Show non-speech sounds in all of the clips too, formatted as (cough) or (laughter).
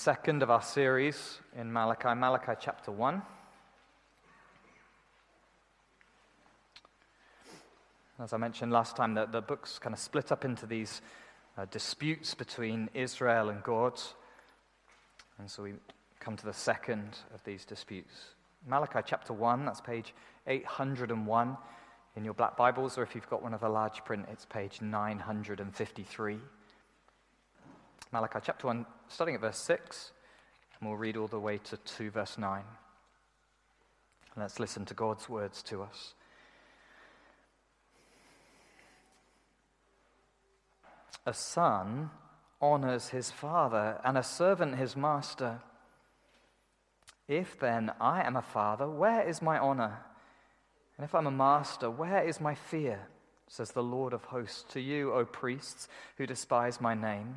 second of our series in Malachi, Malachi chapter 1. As I mentioned last time, the, the book's kind of split up into these uh, disputes between Israel and God. And so we come to the second of these disputes. Malachi chapter 1, that's page 801 in your black Bibles, or if you've got one of the large print, it's page 953. Malachi chapter 1, starting at verse 6, and we'll read all the way to 2 verse 9. Let's listen to God's words to us. A son honors his father, and a servant his master. If then I am a father, where is my honor? And if I'm a master, where is my fear? Says the Lord of hosts to you, O priests, who despise my name.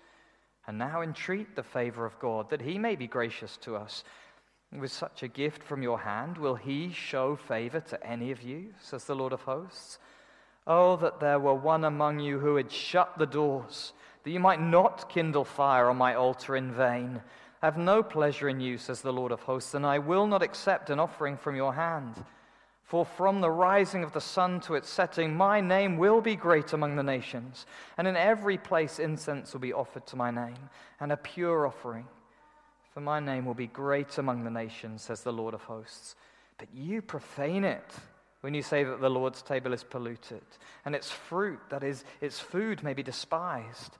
And now entreat the favor of God, that he may be gracious to us. With such a gift from your hand, will he show favor to any of you, says the Lord of hosts? Oh, that there were one among you who had shut the doors, that you might not kindle fire on my altar in vain. I have no pleasure in you, says the Lord of hosts, and I will not accept an offering from your hand. For from the rising of the sun to its setting, my name will be great among the nations, and in every place incense will be offered to my name, and a pure offering. For my name will be great among the nations, says the Lord of hosts. But you profane it when you say that the Lord's table is polluted, and its fruit, that is, its food, may be despised.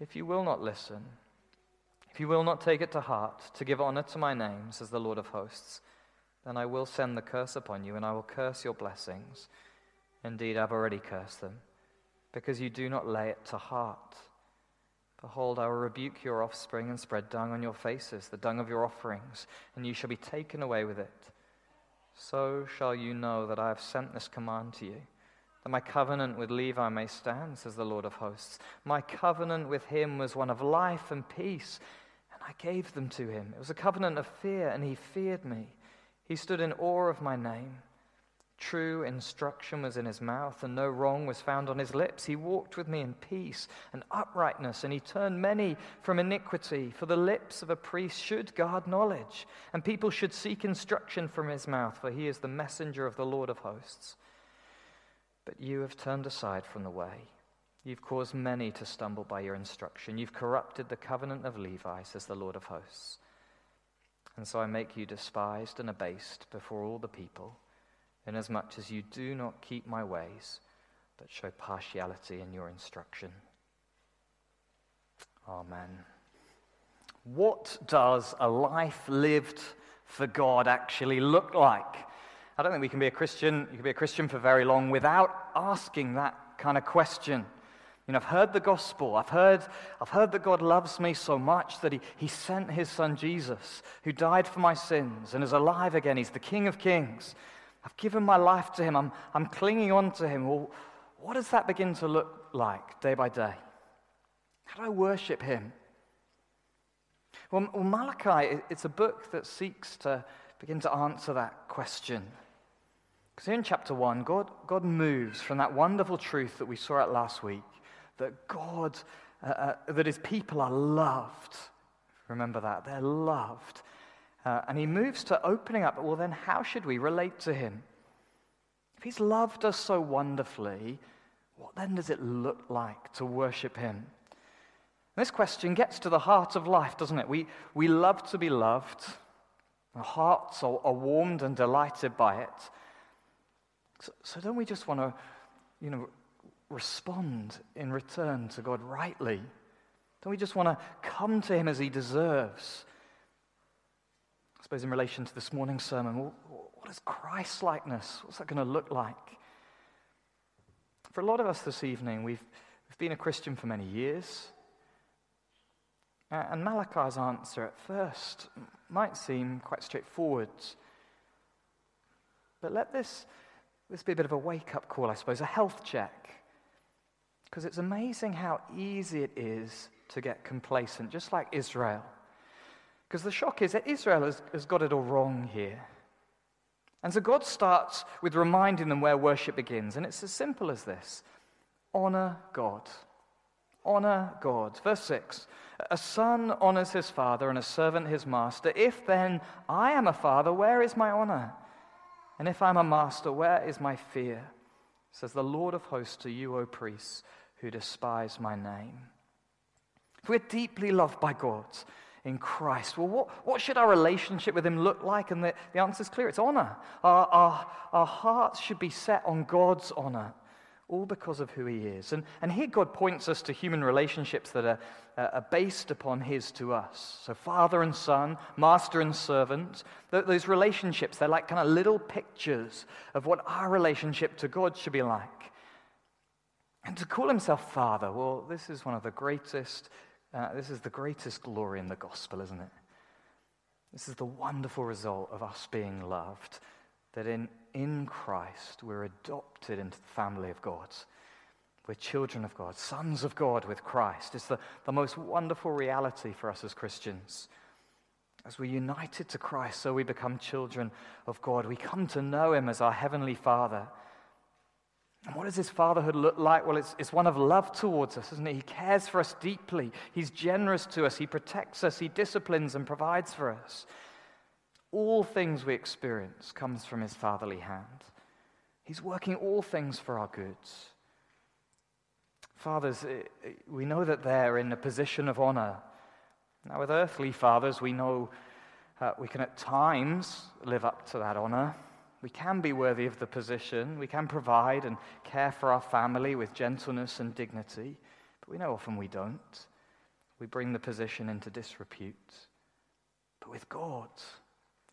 If you will not listen, if you will not take it to heart to give honor to my name, says the Lord of hosts, then I will send the curse upon you, and I will curse your blessings. Indeed, I've already cursed them, because you do not lay it to heart. Behold, I will rebuke your offspring and spread dung on your faces, the dung of your offerings, and you shall be taken away with it. So shall you know that I have sent this command to you that my covenant with Levi may stand, says the Lord of hosts. My covenant with him was one of life and peace, and I gave them to him. It was a covenant of fear, and he feared me. He stood in awe of my name. True instruction was in his mouth, and no wrong was found on his lips. He walked with me in peace and uprightness, and he turned many from iniquity. For the lips of a priest should guard knowledge, and people should seek instruction from his mouth, for he is the messenger of the Lord of hosts. But you have turned aside from the way. You've caused many to stumble by your instruction. You've corrupted the covenant of Levi, says the Lord of hosts. And so I make you despised and abased before all the people, inasmuch as you do not keep my ways, but show partiality in your instruction. Amen. What does a life lived for God actually look like? I don't think we can be a Christian, you can be a Christian for very long without asking that kind of question. You know, I've heard the gospel. I've heard, I've heard that God loves me so much that he, he sent his son Jesus, who died for my sins and is alive again. He's the King of Kings. I've given my life to him. I'm, I'm clinging on to him. Well, what does that begin to look like day by day? How do I worship him? Well, well Malachi, it's a book that seeks to begin to answer that question. Because in chapter 1, God, God moves from that wonderful truth that we saw at last week that God, uh, uh, that his people are loved. Remember that. They're loved. Uh, and he moves to opening up, well, then how should we relate to him? If he's loved us so wonderfully, what then does it look like to worship him? this question gets to the heart of life, doesn't it? We, we love to be loved. Our hearts are, are warmed and delighted by it. So, so don't we just want to, you know, respond in return to God rightly? Don't we just want to come to Him as He deserves? I suppose in relation to this morning's sermon, what is Christ likeness? What's that going to look like? For a lot of us this evening, we've, we've been a Christian for many years. And Malachi's answer at first might seem quite straightforward. But let this, this would be a bit of a wake up call, I suppose, a health check. Because it's amazing how easy it is to get complacent, just like Israel. Because the shock is that Israel has, has got it all wrong here. And so God starts with reminding them where worship begins. And it's as simple as this honor God. Honor God. Verse 6 A son honors his father, and a servant his master. If then I am a father, where is my honor? And if I'm a master, where is my fear? Says the Lord of hosts to you, O priests, who despise my name. If we're deeply loved by God, in Christ. Well, what, what should our relationship with Him look like? And the, the answer is clear it's honor. Our, our, our hearts should be set on God's honor, all because of who He is. And, and here God points us to human relationships that are, uh, are based upon His to us. So, father and son, master and servant, th- those relationships, they're like kind of little pictures of what our relationship to God should be like. And to call himself Father, well, this is one of the greatest uh, this is the greatest glory in the gospel, isn't it? This is the wonderful result of us being loved, that in, in Christ we're adopted into the family of God. We're children of God, sons of God with Christ. It's the, the most wonderful reality for us as Christians. As we're united to Christ, so we become children of God. We come to know Him as our Heavenly Father. And what does his fatherhood look like? Well, it's, it's one of love towards us, isn't it? He cares for us deeply. He's generous to us. He protects us. He disciplines and provides for us. All things we experience comes from his fatherly hand. He's working all things for our goods. Fathers, eh, eh, we know that they're in a position of honor. Now, with earthly fathers, we know uh, we can at times live up to that honor. We can be worthy of the position. We can provide and care for our family with gentleness and dignity. But we know often we don't. We bring the position into disrepute. But with God,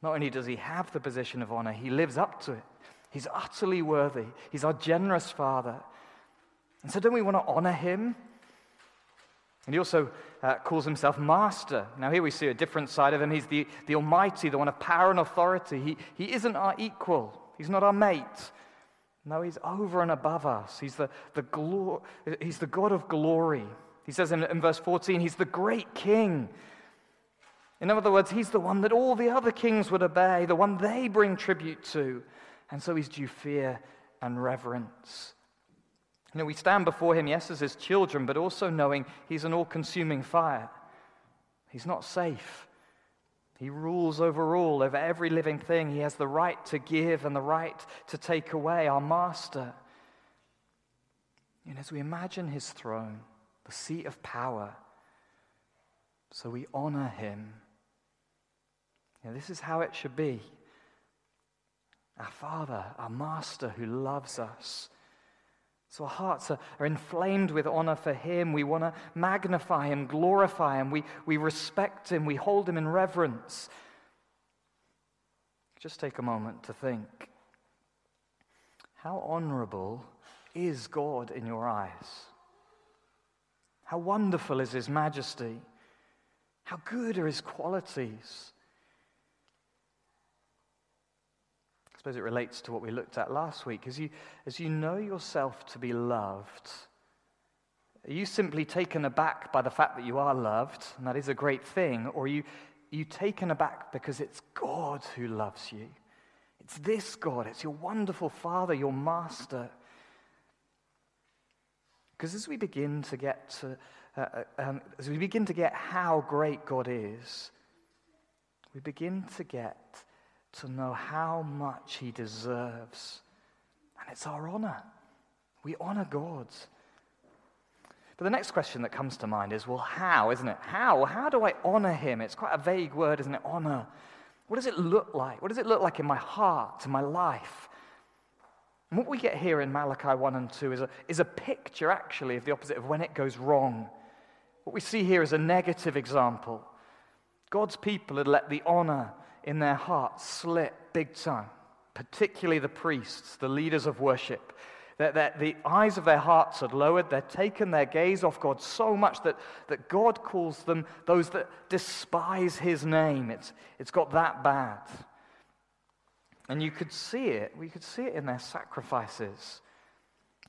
not only does He have the position of honor, He lives up to it. He's utterly worthy. He's our generous Father. And so, don't we want to honor Him? And he also uh, calls himself Master. Now, here we see a different side of him. He's the, the Almighty, the one of power and authority. He, he isn't our equal, he's not our mate. No, he's over and above us. He's the, the, glor- he's the God of glory. He says in, in verse 14, He's the great King. In other words, He's the one that all the other kings would obey, the one they bring tribute to. And so He's due fear and reverence. You know, we stand before him, yes, as his children, but also knowing he's an all consuming fire. He's not safe. He rules over all, over every living thing. He has the right to give and the right to take away, our master. And as we imagine his throne, the seat of power, so we honor him. Know, this is how it should be. Our Father, our Master who loves us so our hearts are, are inflamed with honor for Him. We want to magnify Him, glorify Him. We, we respect Him. We hold Him in reverence. Just take a moment to think how honorable is God in your eyes? How wonderful is His majesty? How good are His qualities? Suppose it relates to what we looked at last week. As you, as you know yourself to be loved, are you simply taken aback by the fact that you are loved, and that is a great thing, or are you you taken aback because it's God who loves you? It's this God, it's your wonderful Father, your Master. Because as we begin to get to, uh, uh, um, as we begin to get how great God is, we begin to get to know how much He deserves. And it's our honor. We honor God. But the next question that comes to mind is well, how, isn't it? How? How do I honor Him? It's quite a vague word, isn't it? Honor. What does it look like? What does it look like in my heart, in my life? And what we get here in Malachi 1 and 2 is a, is a picture, actually, of the opposite of when it goes wrong. What we see here is a negative example. God's people had let the honor in their hearts slip big time, particularly the priests, the leaders of worship. That, that the eyes of their hearts had lowered. They'd taken their gaze off God so much that, that God calls them those that despise his name. It's, it's got that bad. And you could see it. We could see it in their sacrifices.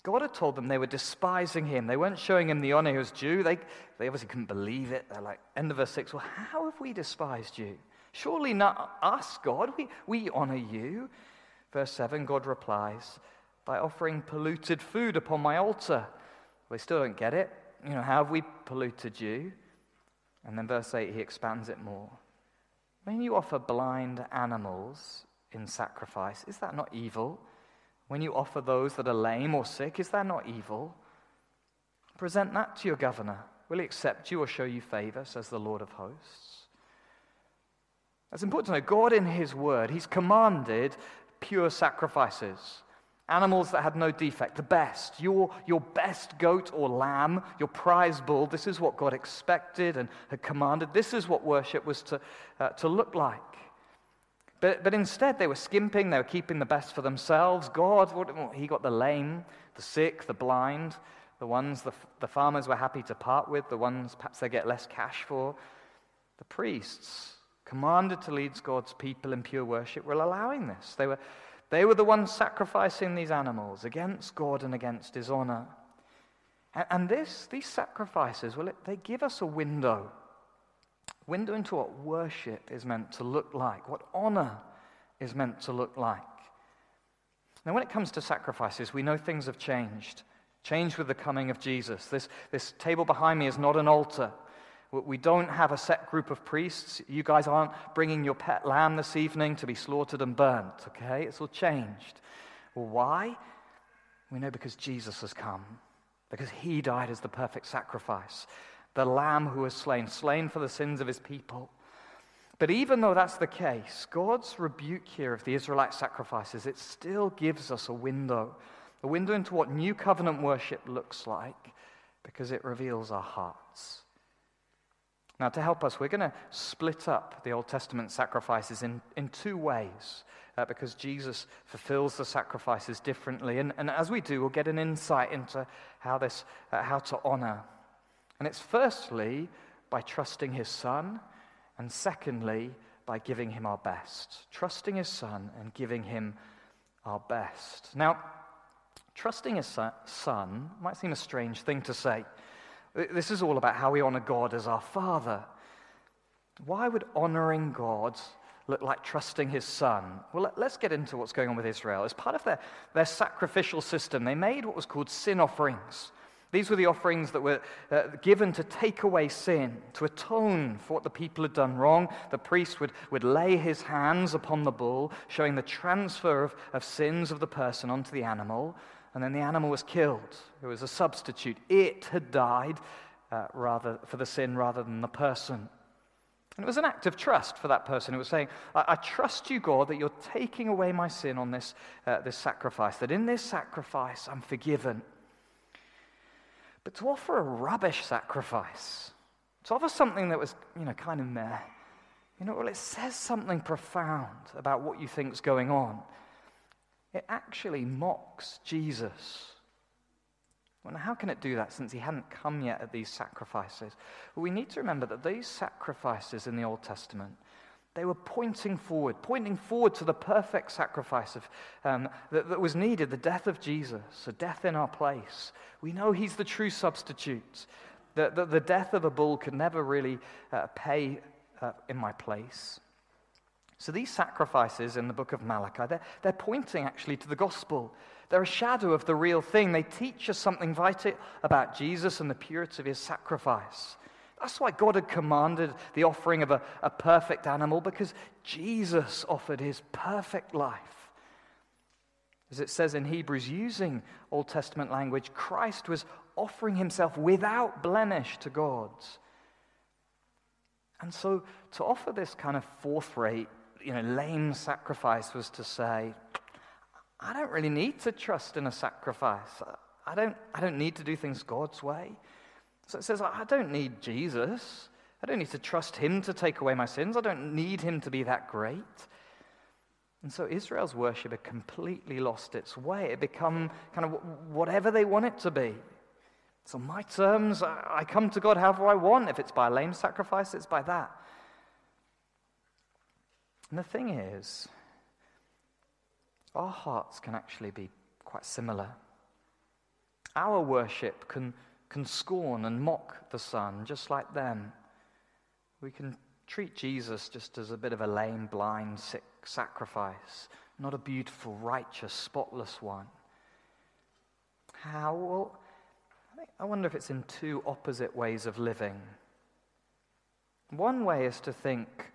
God had told them they were despising him. They weren't showing him the honor he was due. They, they obviously couldn't believe it. They're like, end of verse 6, well, how have we despised you? Surely not us, God. We, we honor you. Verse 7, God replies, by offering polluted food upon my altar. They still don't get it. You know, how have we polluted you? And then verse 8, he expands it more. When you offer blind animals in sacrifice, is that not evil? When you offer those that are lame or sick, is that not evil? Present that to your governor. Will he accept you or show you favor, says the Lord of hosts? It's important to know God in his word, he's commanded pure sacrifices. Animals that had no defect, the best. Your, your best goat or lamb, your prize bull, this is what God expected and had commanded. This is what worship was to, uh, to look like. But, but instead, they were skimping, they were keeping the best for themselves. God, what, He got the lame, the sick, the blind, the ones the, the farmers were happy to part with, the ones perhaps they get less cash for. The priests, commanded to lead God's people in pure worship, were allowing this. They were, they were the ones sacrificing these animals against God and against His honor. And, and this, these sacrifices, well, it, they give us a window window into what worship is meant to look like, what honor is meant to look like. Now, when it comes to sacrifices, we know things have changed. Changed with the coming of Jesus. This, this table behind me is not an altar. We don't have a set group of priests. You guys aren't bringing your pet lamb this evening to be slaughtered and burnt, okay? It's all changed. Well, why? We know because Jesus has come, because he died as the perfect sacrifice the lamb who was slain, slain for the sins of his people. But even though that's the case, God's rebuke here of the Israelite sacrifices, it still gives us a window, a window into what new covenant worship looks like, because it reveals our hearts. Now, to help us, we're going to split up the Old Testament sacrifices in, in two ways, uh, because Jesus fulfills the sacrifices differently. And, and as we do, we'll get an insight into how, this, uh, how to honor and it's firstly by trusting his son, and secondly by giving him our best. Trusting his son and giving him our best. Now, trusting his son might seem a strange thing to say. This is all about how we honor God as our father. Why would honoring God look like trusting his son? Well, let's get into what's going on with Israel. As part of their, their sacrificial system, they made what was called sin offerings. These were the offerings that were uh, given to take away sin, to atone for what the people had done wrong. The priest would, would lay his hands upon the bull, showing the transfer of, of sins of the person onto the animal, and then the animal was killed. It was a substitute. It had died uh, rather, for the sin rather than the person. And it was an act of trust for that person. It was saying, I, I trust you, God, that you're taking away my sin on this, uh, this sacrifice, that in this sacrifice I'm forgiven. But to offer a rubbish sacrifice, to offer something that was, you know, kind of meh, you know, well, it says something profound about what you think's going on. It actually mocks Jesus. Well, how can it do that since he hadn't come yet at these sacrifices? Well, we need to remember that these sacrifices in the Old Testament they were pointing forward, pointing forward to the perfect sacrifice of, um, that, that was needed, the death of Jesus, a death in our place. We know he's the true substitute. The, the, the death of a bull could never really uh, pay uh, in my place. So these sacrifices in the book of Malachi, they're, they're pointing actually to the gospel. They're a shadow of the real thing. They teach us something vital about Jesus and the purity of his sacrifice. That's why God had commanded the offering of a, a perfect animal, because Jesus offered his perfect life. As it says in Hebrews, using Old Testament language, Christ was offering himself without blemish to God. And so to offer this kind of fourth rate, you know, lame sacrifice was to say, I don't really need to trust in a sacrifice. I don't, I don't need to do things God's way. So it says, I don't need Jesus. I don't need to trust him to take away my sins. I don't need him to be that great. And so Israel's worship had completely lost its way. It become kind of whatever they want it to be. So, my terms, I come to God however I want. If it's by a lame sacrifice, it's by that. And the thing is, our hearts can actually be quite similar. Our worship can, can scorn and mock the Son just like them. We can treat Jesus just as a bit of a lame, blind, sick sacrifice, not a beautiful, righteous, spotless one. How? Well, I wonder if it's in two opposite ways of living. One way is to think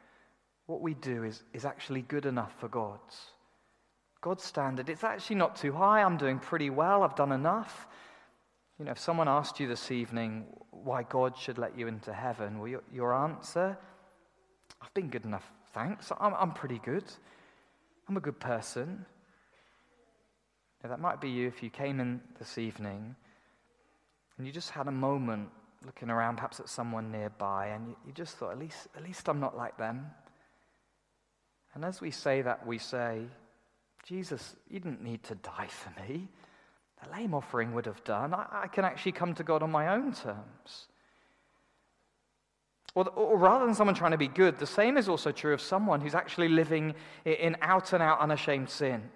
what we do is, is actually good enough for God's. God's standard, it's actually not too high. I'm doing pretty well. I've done enough. You know, if someone asked you this evening why God should let you into heaven, well, your, your answer, I've been good enough, thanks. I'm, I'm pretty good. I'm a good person. Now, that might be you if you came in this evening and you just had a moment looking around, perhaps at someone nearby, and you, you just thought, at least, at least I'm not like them. And as we say that, we say, Jesus, you didn't need to die for me. The lame offering would have done. I, I can actually come to God on my own terms. Or, or, rather than someone trying to be good, the same is also true of someone who's actually living in out and out unashamed sin.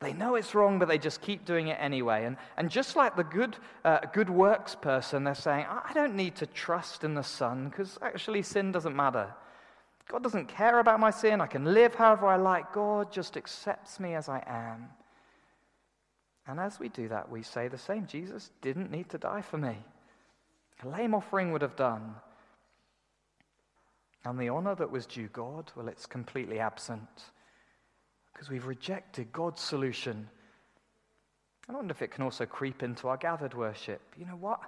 They know it's wrong, but they just keep doing it anyway. And, and just like the good, uh, good works person, they're saying, I don't need to trust in the Son because actually sin doesn't matter. God doesn't care about my sin. I can live however I like. God just accepts me as I am. And as we do that, we say the same Jesus didn't need to die for me. A lame offering would have done. And the honor that was due God, well, it's completely absent because we've rejected God's solution. I wonder if it can also creep into our gathered worship. You know what?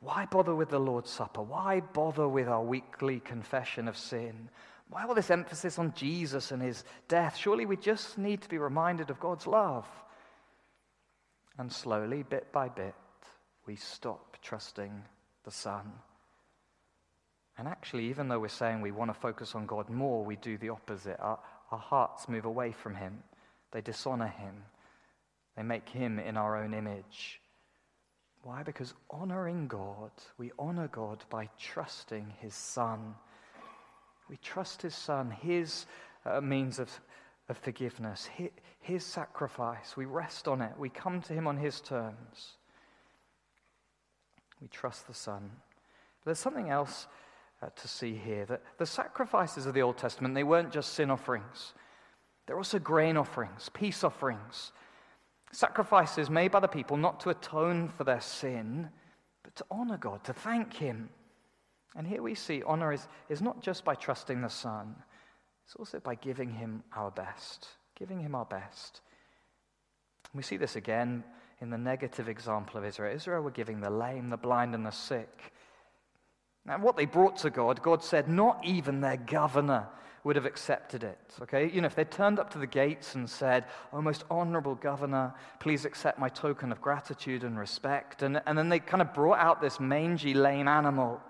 Why bother with the Lord's Supper? Why bother with our weekly confession of sin? Why all this emphasis on Jesus and his death? Surely we just need to be reminded of God's love. And slowly, bit by bit, we stop trusting the Son. And actually, even though we're saying we want to focus on God more, we do the opposite. Our, our hearts move away from him. They dishonor him. They make him in our own image. Why? Because honoring God, we honor God by trusting his Son. We trust his Son, his uh, means of, of forgiveness, his, his sacrifice. We rest on it. We come to him on his terms. We trust the Son. But there's something else uh, to see here that the sacrifices of the Old Testament, they weren't just sin offerings, they're also grain offerings, peace offerings, sacrifices made by the people not to atone for their sin, but to honor God, to thank Him. And here we see honor is, is not just by trusting the Son, it's also by giving Him our best, giving Him our best. We see this again in the negative example of Israel. Israel were giving the lame, the blind, and the sick. And what they brought to God, God said not even their governor would have accepted it. Okay? You know, if they turned up to the gates and said, Oh, most honorable governor, please accept my token of gratitude and respect, and, and then they kind of brought out this mangy, lame animal,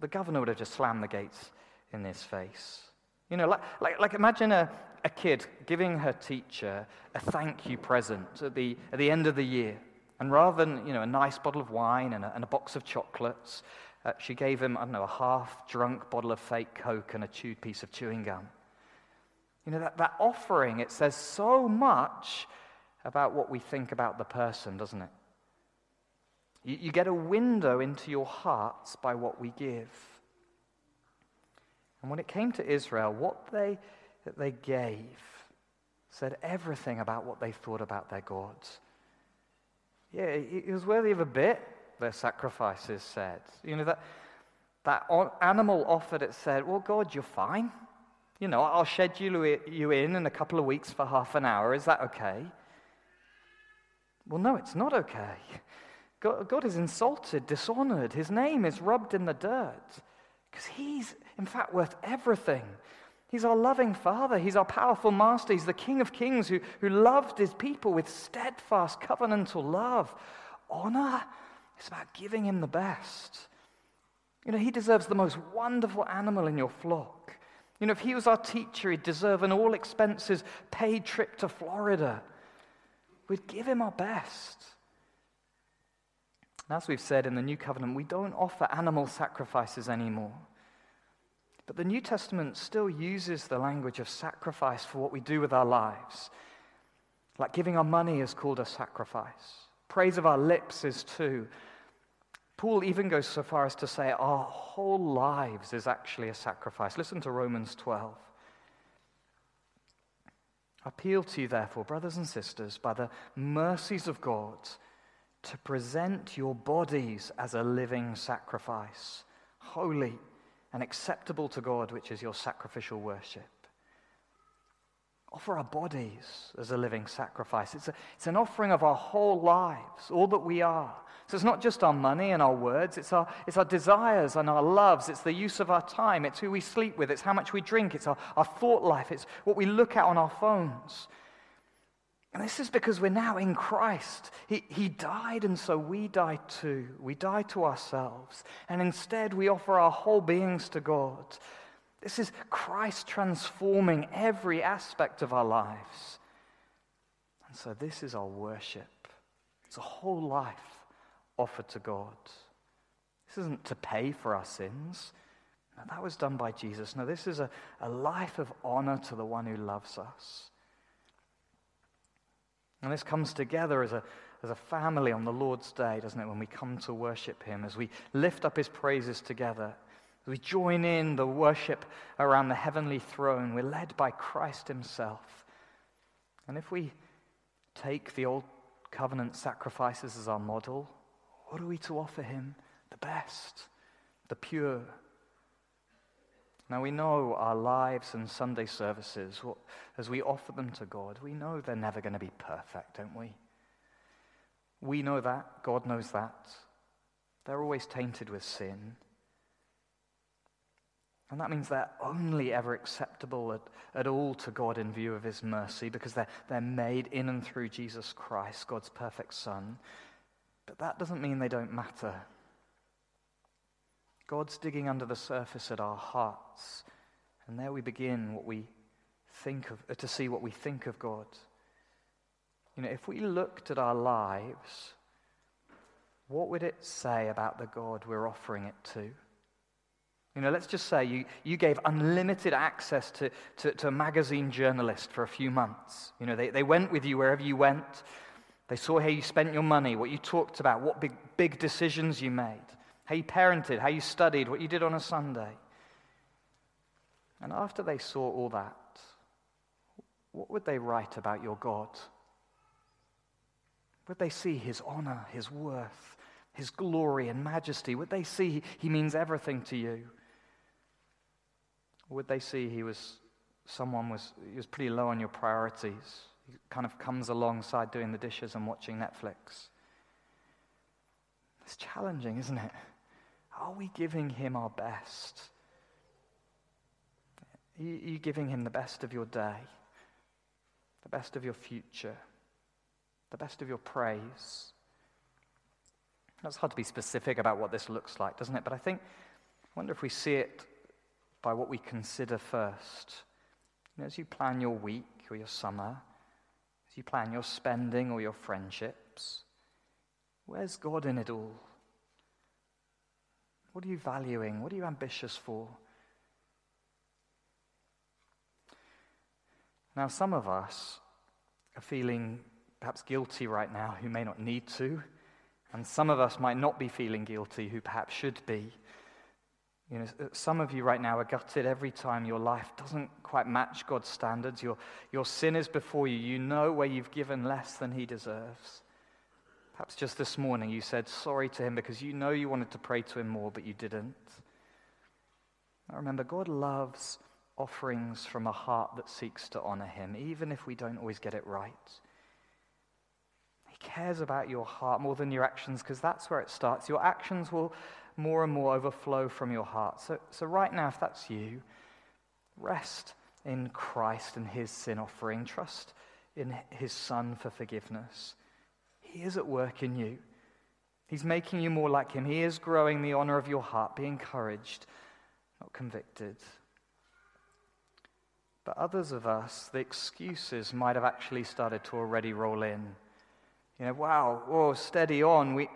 the governor would have just slammed the gates in his face. You know, like, like, like imagine a, a kid giving her teacher a thank you present at the, at the end of the year. And rather than, you know, a nice bottle of wine and a, and a box of chocolates, uh, she gave him, I don't know, a half drunk bottle of fake Coke and a chewed piece of chewing gum. You know, that, that offering, it says so much about what we think about the person, doesn't it? You, you get a window into your hearts by what we give. And when it came to Israel, what they, that they gave said everything about what they thought about their gods. Yeah, it was worthy of a bit, their sacrifices said. You know, that, that animal offered, it said, Well, God, you're fine. You know, I'll schedule you in in a couple of weeks for half an hour. Is that okay? Well, no, it's not okay. God, is insulted, dishonored. His name is rubbed in the dirt because He's, in fact, worth everything. He's our loving Father. He's our powerful Master. He's the King of Kings who, who loved His people with steadfast covenantal love. Honor is about giving Him the best. You know, He deserves the most wonderful animal in your flock. You know, if He was our teacher, He'd deserve an all expenses paid trip to Florida. We'd give Him our best. And as we've said in the New Covenant, we don't offer animal sacrifices anymore. But the New Testament still uses the language of sacrifice for what we do with our lives. Like giving our money is called a sacrifice, praise of our lips is too. Paul even goes so far as to say our whole lives is actually a sacrifice. Listen to Romans 12. I appeal to you, therefore, brothers and sisters, by the mercies of God to present your bodies as a living sacrifice, holy and acceptable to God, which is your sacrificial worship. Offer our bodies as a living sacrifice. It's, a, it's an offering of our whole lives, all that we are. So it's not just our money and our words, it's our, it's our desires and our loves, it's the use of our time, it's who we sleep with, it's how much we drink, it's our, our thought life, it's what we look at on our phones. And this is because we're now in Christ. He, he died, and so we die too. We die to ourselves. And instead, we offer our whole beings to God. This is Christ transforming every aspect of our lives. And so, this is our worship. It's a whole life offered to God. This isn't to pay for our sins. No, that was done by Jesus. No, this is a, a life of honor to the one who loves us. And this comes together as a, as a family on the Lord's day, doesn't it, when we come to worship Him, as we lift up His praises together, as we join in the worship around the heavenly throne. We're led by Christ Himself. And if we take the old covenant sacrifices as our model, what are we to offer Him? The best, the pure, now, we know our lives and Sunday services, as we offer them to God, we know they're never going to be perfect, don't we? We know that. God knows that. They're always tainted with sin. And that means they're only ever acceptable at, at all to God in view of His mercy because they're, they're made in and through Jesus Christ, God's perfect Son. But that doesn't mean they don't matter. God's digging under the surface at our hearts. And there we begin what we think of, uh, to see what we think of God. You know, if we looked at our lives, what would it say about the God we're offering it to? You know, let's just say you, you gave unlimited access to, to, to, a magazine journalist for a few months. You know, they, they went with you wherever you went. They saw how you spent your money, what you talked about, what big, big decisions you made how you parented, how you studied, what you did on a Sunday. And after they saw all that, what would they write about your God? Would they see his honor, his worth, his glory and majesty? Would they see he means everything to you? Would they see he was someone was he was pretty low on your priorities? He kind of comes alongside doing the dishes and watching Netflix. It's challenging, isn't it? Are we giving him our best? Are you giving him the best of your day, the best of your future, the best of your praise? It's hard to be specific about what this looks like, doesn't it? But I think, I wonder if we see it by what we consider first. You know, as you plan your week or your summer, as you plan your spending or your friendships, where's God in it all? What are you valuing? What are you ambitious for? Now, some of us are feeling perhaps guilty right now who may not need to, and some of us might not be feeling guilty who perhaps should be. You know, some of you right now are gutted every time your life doesn't quite match God's standards. Your, your sin is before you. You know where you've given less than He deserves. Perhaps just this morning you said sorry to Him because you know you wanted to pray to Him more, but you didn't. Now remember, God loves offerings from a heart that seeks to honor Him, even if we don't always get it right. He cares about your heart more than your actions because that's where it starts. Your actions will more and more overflow from your heart. So, so right now, if that's you, rest in Christ and his sin offering. Trust in his Son for forgiveness. He is at work in you. He's making you more like him. He is growing the honor of your heart. Be encouraged, not convicted. But others of us, the excuses might have actually started to already roll in. You know, wow, oh, steady on. We,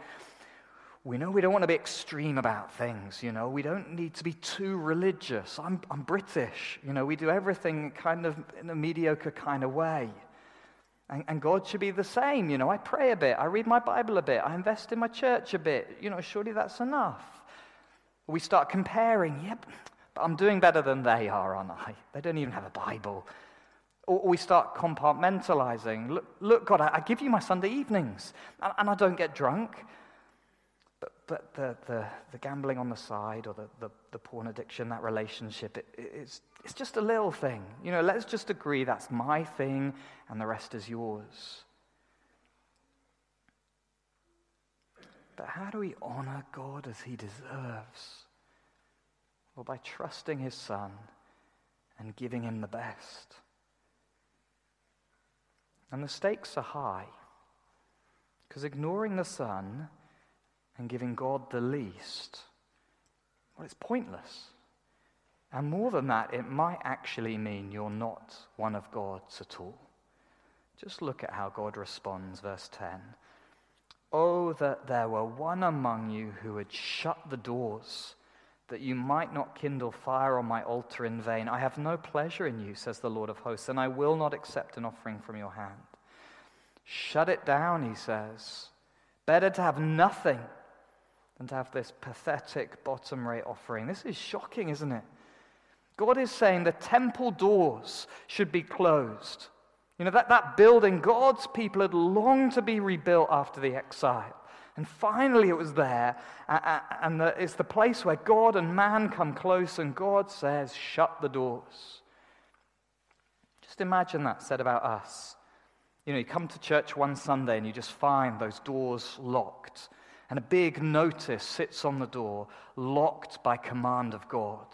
we know we don't want to be extreme about things, you know. We don't need to be too religious. I'm, I'm British, you know. We do everything kind of in a mediocre kind of way. And, and God should be the same, you know. I pray a bit, I read my Bible a bit, I invest in my church a bit, you know. Surely that's enough. We start comparing, yep, but I'm doing better than they are, aren't I? They don't even have a Bible. Or we start compartmentalizing. Look, look God, I, I give you my Sunday evenings, and, and I don't get drunk. But, but the, the, the gambling on the side or the, the, the porn addiction, that relationship, it, it's, it's just a little thing. You know, let's just agree that's my thing and the rest is yours. But how do we honor God as he deserves? Well, by trusting his Son and giving him the best. And the stakes are high. Because ignoring the Son and giving God the least, well, it's pointless. And more than that, it might actually mean you're not one of God's at all. Just look at how God responds, verse 10. Oh, that there were one among you who had shut the doors, that you might not kindle fire on my altar in vain. I have no pleasure in you, says the Lord of hosts, and I will not accept an offering from your hand. Shut it down, he says. Better to have nothing than to have this pathetic bottom rate offering. This is shocking, isn't it? God is saying the temple doors should be closed. You know, that, that building, God's people had longed to be rebuilt after the exile. And finally it was there. And it's the place where God and man come close, and God says, Shut the doors. Just imagine that said about us. You know, you come to church one Sunday and you just find those doors locked and a big notice sits on the door, locked by command of God.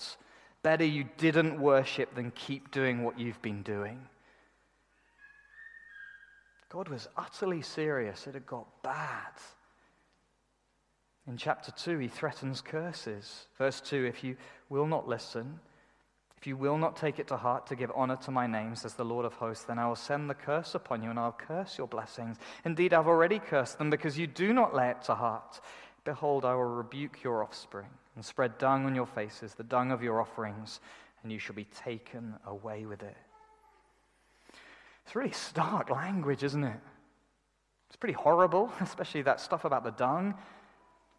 Better you didn't worship than keep doing what you've been doing. God was utterly serious. It had got bad. In chapter 2, he threatens curses. Verse 2 If you will not listen, if you will not take it to heart to give honor to my name, says the Lord of hosts, then I will send the curse upon you and I'll curse your blessings. Indeed, I've already cursed them because you do not lay it to heart. Behold, I will rebuke your offspring and spread dung on your faces, the dung of your offerings, and you shall be taken away with it. It's really stark language, isn't it? It's pretty horrible, (laughs) especially that stuff about the dung.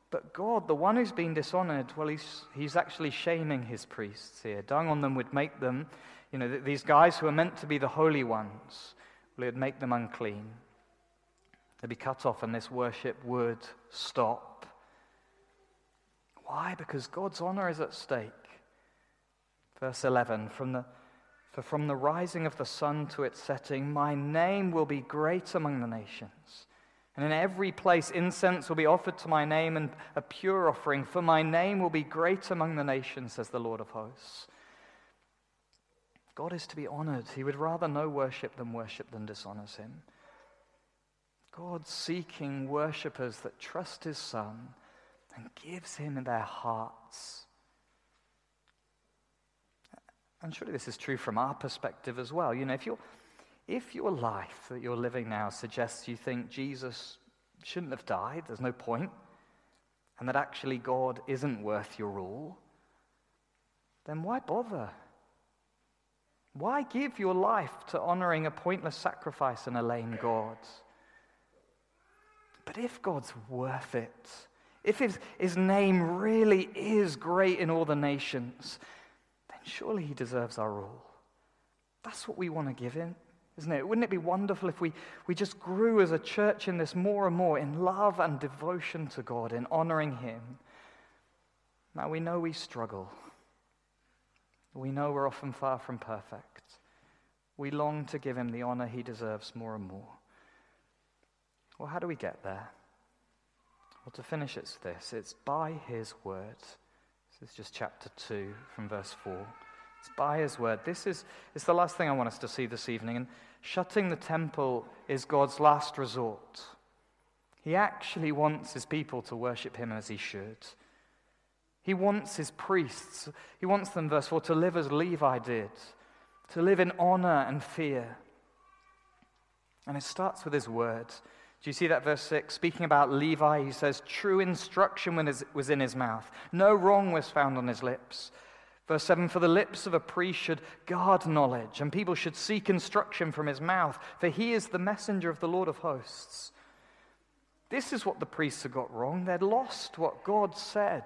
But God, the one who's been dishonored, well, he's, he's actually shaming his priests here. Dung on them would make them, you know, these guys who are meant to be the holy ones, well, it would make them unclean. They'd be cut off, and this worship would stop. Why? Because God's honor is at stake. Verse 11 from the, For from the rising of the sun to its setting, my name will be great among the nations. And in every place, incense will be offered to my name and a pure offering, for my name will be great among the nations, says the Lord of hosts. God is to be honored. He would rather no worship than worship than dishonors him. God seeking worshippers that trust his Son and gives him their hearts. And surely this is true from our perspective as well. You know, if you're if your life that you're living now suggests you think Jesus shouldn't have died, there's no point, and that actually God isn't worth your all, then why bother? Why give your life to honoring a pointless sacrifice and a lame God? But if God's worth it, if his, his name really is great in all the nations, then surely he deserves our all. That's what we want to give him, isn't it? Wouldn't it be wonderful if we, we just grew as a church in this more and more in love and devotion to God, in honoring him? Now we know we struggle. We know we're often far from perfect. We long to give him the honor he deserves more and more. Well, how do we get there? Well, to finish, it's this it's by his word. This is just chapter 2 from verse 4. It's by his word. This is it's the last thing I want us to see this evening. And shutting the temple is God's last resort. He actually wants his people to worship him as he should. He wants his priests, he wants them, verse 4, to live as Levi did, to live in honor and fear. And it starts with his word. Do you see that verse 6? Speaking about Levi, he says, True instruction was in his mouth, no wrong was found on his lips. Verse 7 For the lips of a priest should guard knowledge, and people should seek instruction from his mouth, for he is the messenger of the Lord of hosts. This is what the priests had got wrong. They'd lost what God said,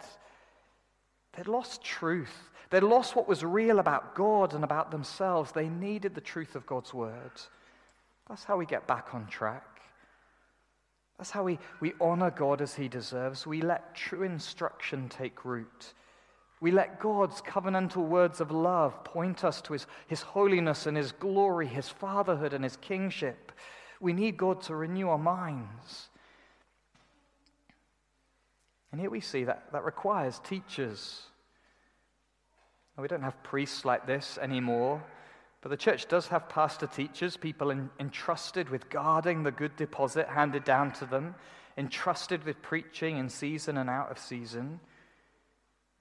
they'd lost truth. They'd lost what was real about God and about themselves. They needed the truth of God's word. That's how we get back on track. That's how we, we honor God as he deserves. We let true instruction take root. We let God's covenantal words of love point us to his, his holiness and his glory, his fatherhood and his kingship. We need God to renew our minds. And here we see that that requires teachers. We don't have priests like this anymore. But the church does have pastor teachers, people in, entrusted with guarding the good deposit handed down to them, entrusted with preaching in season and out of season.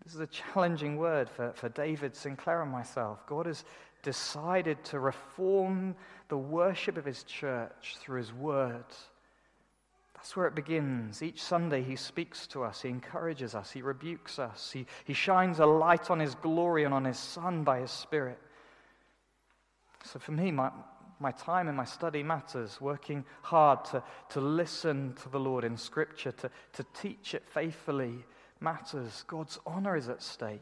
This is a challenging word for, for David Sinclair and myself. God has decided to reform the worship of his church through his word. That's where it begins. Each Sunday, he speaks to us, he encourages us, he rebukes us, he, he shines a light on his glory and on his Son by his Spirit. So for me, my, my time and my study matters, working hard to, to listen to the Lord in Scripture, to, to teach it faithfully matters. God's honor is at stake.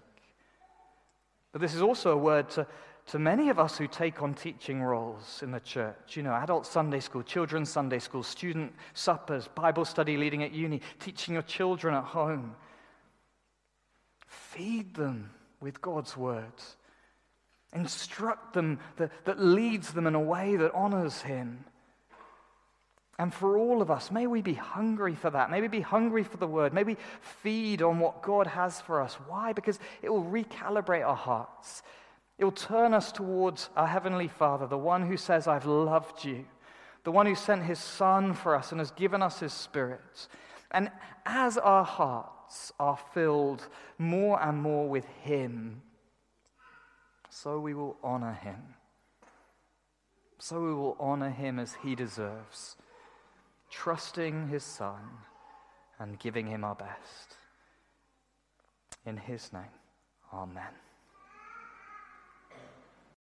But this is also a word to, to many of us who take on teaching roles in the church. You know, adult Sunday school, children's Sunday school, student suppers, Bible study leading at uni, teaching your children at home. Feed them with God's words. Instruct them that, that leads them in a way that honors Him. And for all of us, may we be hungry for that. May we be hungry for the word. May we feed on what God has for us. Why? Because it will recalibrate our hearts. It will turn us towards our Heavenly Father, the one who says, I've loved you, the one who sent His Son for us and has given us His Spirit. And as our hearts are filled more and more with Him, so we will honor him. So we will honor him as he deserves, trusting his Son and giving him our best. In his name, amen.